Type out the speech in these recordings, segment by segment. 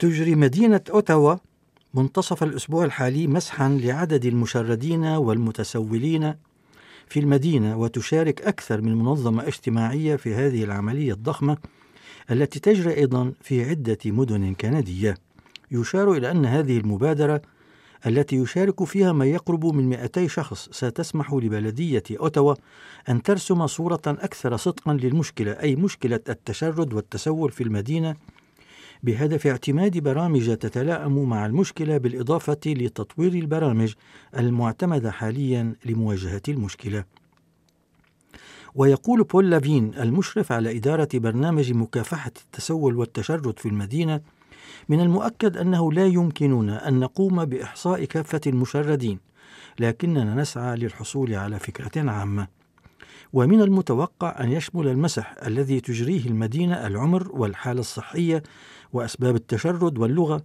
تجري مدينة أوتاوا منتصف الأسبوع الحالي مسحا لعدد المشردين والمتسولين في المدينة وتشارك أكثر من منظمة اجتماعية في هذه العملية الضخمة التي تجري أيضا في عدة مدن كندية. يشار إلى أن هذه المبادرة التي يشارك فيها ما يقرب من 200 شخص ستسمح لبلدية أوتاوا أن ترسم صورة أكثر صدقا للمشكلة أي مشكلة التشرد والتسول في المدينة بهدف اعتماد برامج تتلائم مع المشكلة بالإضافة لتطوير البرامج المعتمدة حاليا لمواجهة المشكلة. ويقول بول لافين المشرف على إدارة برنامج مكافحة التسول والتشرد في المدينة من المؤكد أنه لا يمكننا أن نقوم بإحصاء كافة المشردين لكننا نسعى للحصول على فكرة عامة ومن المتوقع أن يشمل المسح الذي تجريه المدينة العمر والحالة الصحية وأسباب التشرد واللغة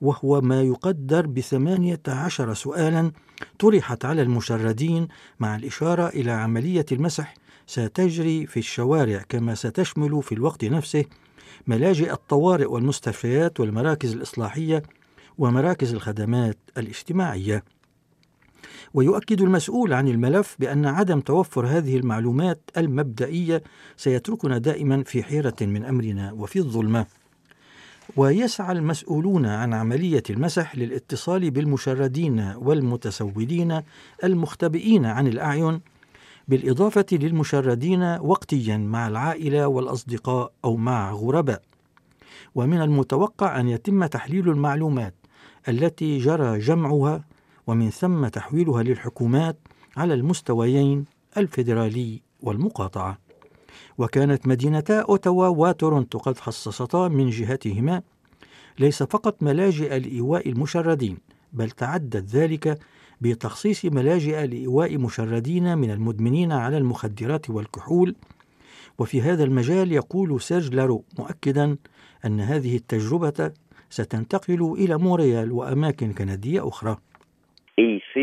وهو ما يقدر بثمانية عشر سؤالا طرحت على المشردين مع الإشارة إلى عملية المسح ستجري في الشوارع كما ستشمل في الوقت نفسه ملاجئ الطوارئ والمستشفيات والمراكز الإصلاحية ومراكز الخدمات الاجتماعية. ويؤكد المسؤول عن الملف بأن عدم توفر هذه المعلومات المبدئية سيتركنا دائما في حيرة من أمرنا وفي الظلمة. ويسعى المسؤولون عن عملية المسح للاتصال بالمشردين والمتسولين المختبئين عن الأعين بالإضافة للمشردين وقتيا مع العائلة والأصدقاء أو مع غرباء ومن المتوقع أن يتم تحليل المعلومات التي جرى جمعها ومن ثم تحويلها للحكومات على المستويين الفيدرالي والمقاطعة. وكانت مدينتا أوتاوا وتورونتو قد خصصتا من جهتهما. ليس فقط ملاجئ لإيواء المشردين بل تعدت ذلك بتخصيص ملاجئ لإيواء مشردين من المدمنين على المخدرات والكحول. وفي هذا المجال يقول سيرج لارو مؤكدا أن هذه التجربة ستنتقل إلى مونريال وأماكن كندية أخرى.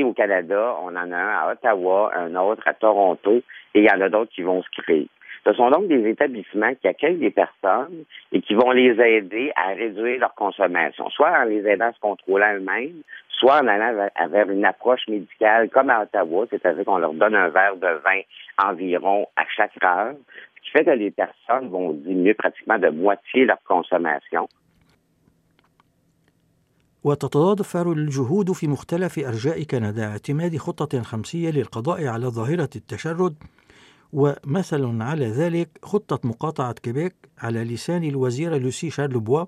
Au Canada, on en a un à Ottawa, un autre à Toronto, et il y en a d'autres qui vont se créer. Ce sont donc des établissements qui accueillent des personnes et qui vont les aider à réduire leur consommation, soit en les aidant à se contrôler eux-mêmes, soit en allant vers une approche médicale comme à Ottawa, c'est-à-dire qu'on leur donne un verre de vin environ à chaque heure, ce qui fait que les personnes vont diminuer pratiquement de moitié leur consommation. وتتضافر الجهود في مختلف أرجاء كندا اعتماد خطة خمسية للقضاء على ظاهرة التشرد ومثل على ذلك خطة مقاطعة كيبيك على لسان الوزيرة لوسي شارلبوا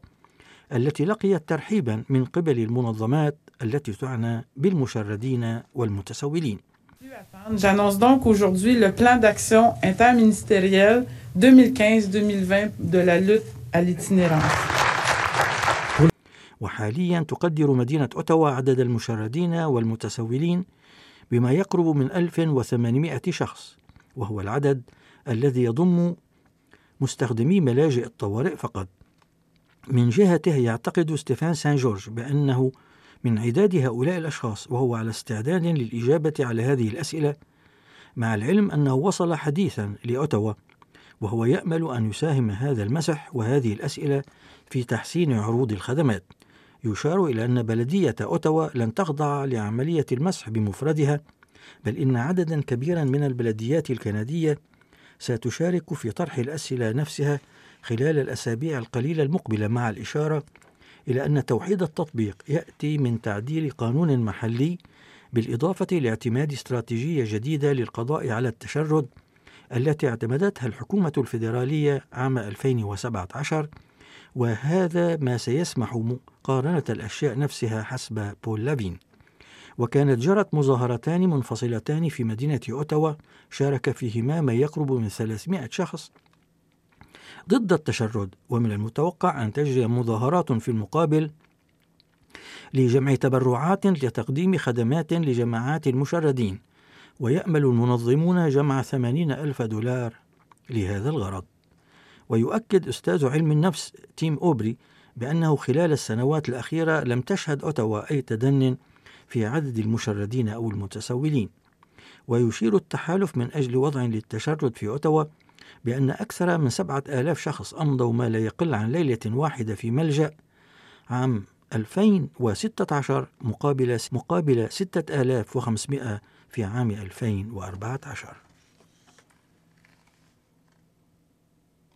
التي لقيت ترحيبا من قبل المنظمات التي تعنى بالمشردين والمتسولين. J'annonce donc aujourd'hui le plan d'action interministériel 2015-2020 de la lutte à l'itinérance. وحاليا تقدر مدينة أوتاوا عدد المشردين والمتسولين بما يقرب من 1800 شخص وهو العدد الذي يضم مستخدمي ملاجئ الطوارئ فقط. من جهته يعتقد ستيفان سان جورج بأنه من عداد هؤلاء الأشخاص وهو على استعداد للإجابة على هذه الأسئلة مع العلم أنه وصل حديثا لأوتوا وهو يأمل أن يساهم هذا المسح وهذه الأسئلة في تحسين عروض الخدمات. يشار إلى أن بلدية أوتوا لن تخضع لعملية المسح بمفردها بل إن عددا كبيرا من البلديات الكندية ستشارك في طرح الأسئلة نفسها خلال الأسابيع القليلة المقبلة مع الإشارة إلى أن توحيد التطبيق يأتي من تعديل قانون محلي بالإضافة لاعتماد استراتيجية جديدة للقضاء على التشرد التي اعتمدتها الحكومة الفيدرالية عام 2017 وهذا ما سيسمح مقارنة الأشياء نفسها حسب بول لافين. وكانت جرت مظاهرتان منفصلتان في مدينة أوتاوا شارك فيهما ما يقرب من 300 شخص. ضد التشرد ومن المتوقع أن تجري مظاهرات في المقابل لجمع تبرعات لتقديم خدمات لجماعات المشردين ويأمل المنظمون جمع ثمانين ألف دولار لهذا الغرض. ويؤكد أستاذ علم النفس تيم أوبري بأنه خلال السنوات الأخيرة لم تشهد أوتاوا أي تدن في عدد المشردين أو المتسولين. ويشير التحالف من أجل وضع للتشرد في أوتاوا بأن أكثر من سبعة آلاف شخص أمضوا ما لا يقل عن ليلة واحدة في ملجأ عام 2016 مقابل مقابل 6500 في عام 2014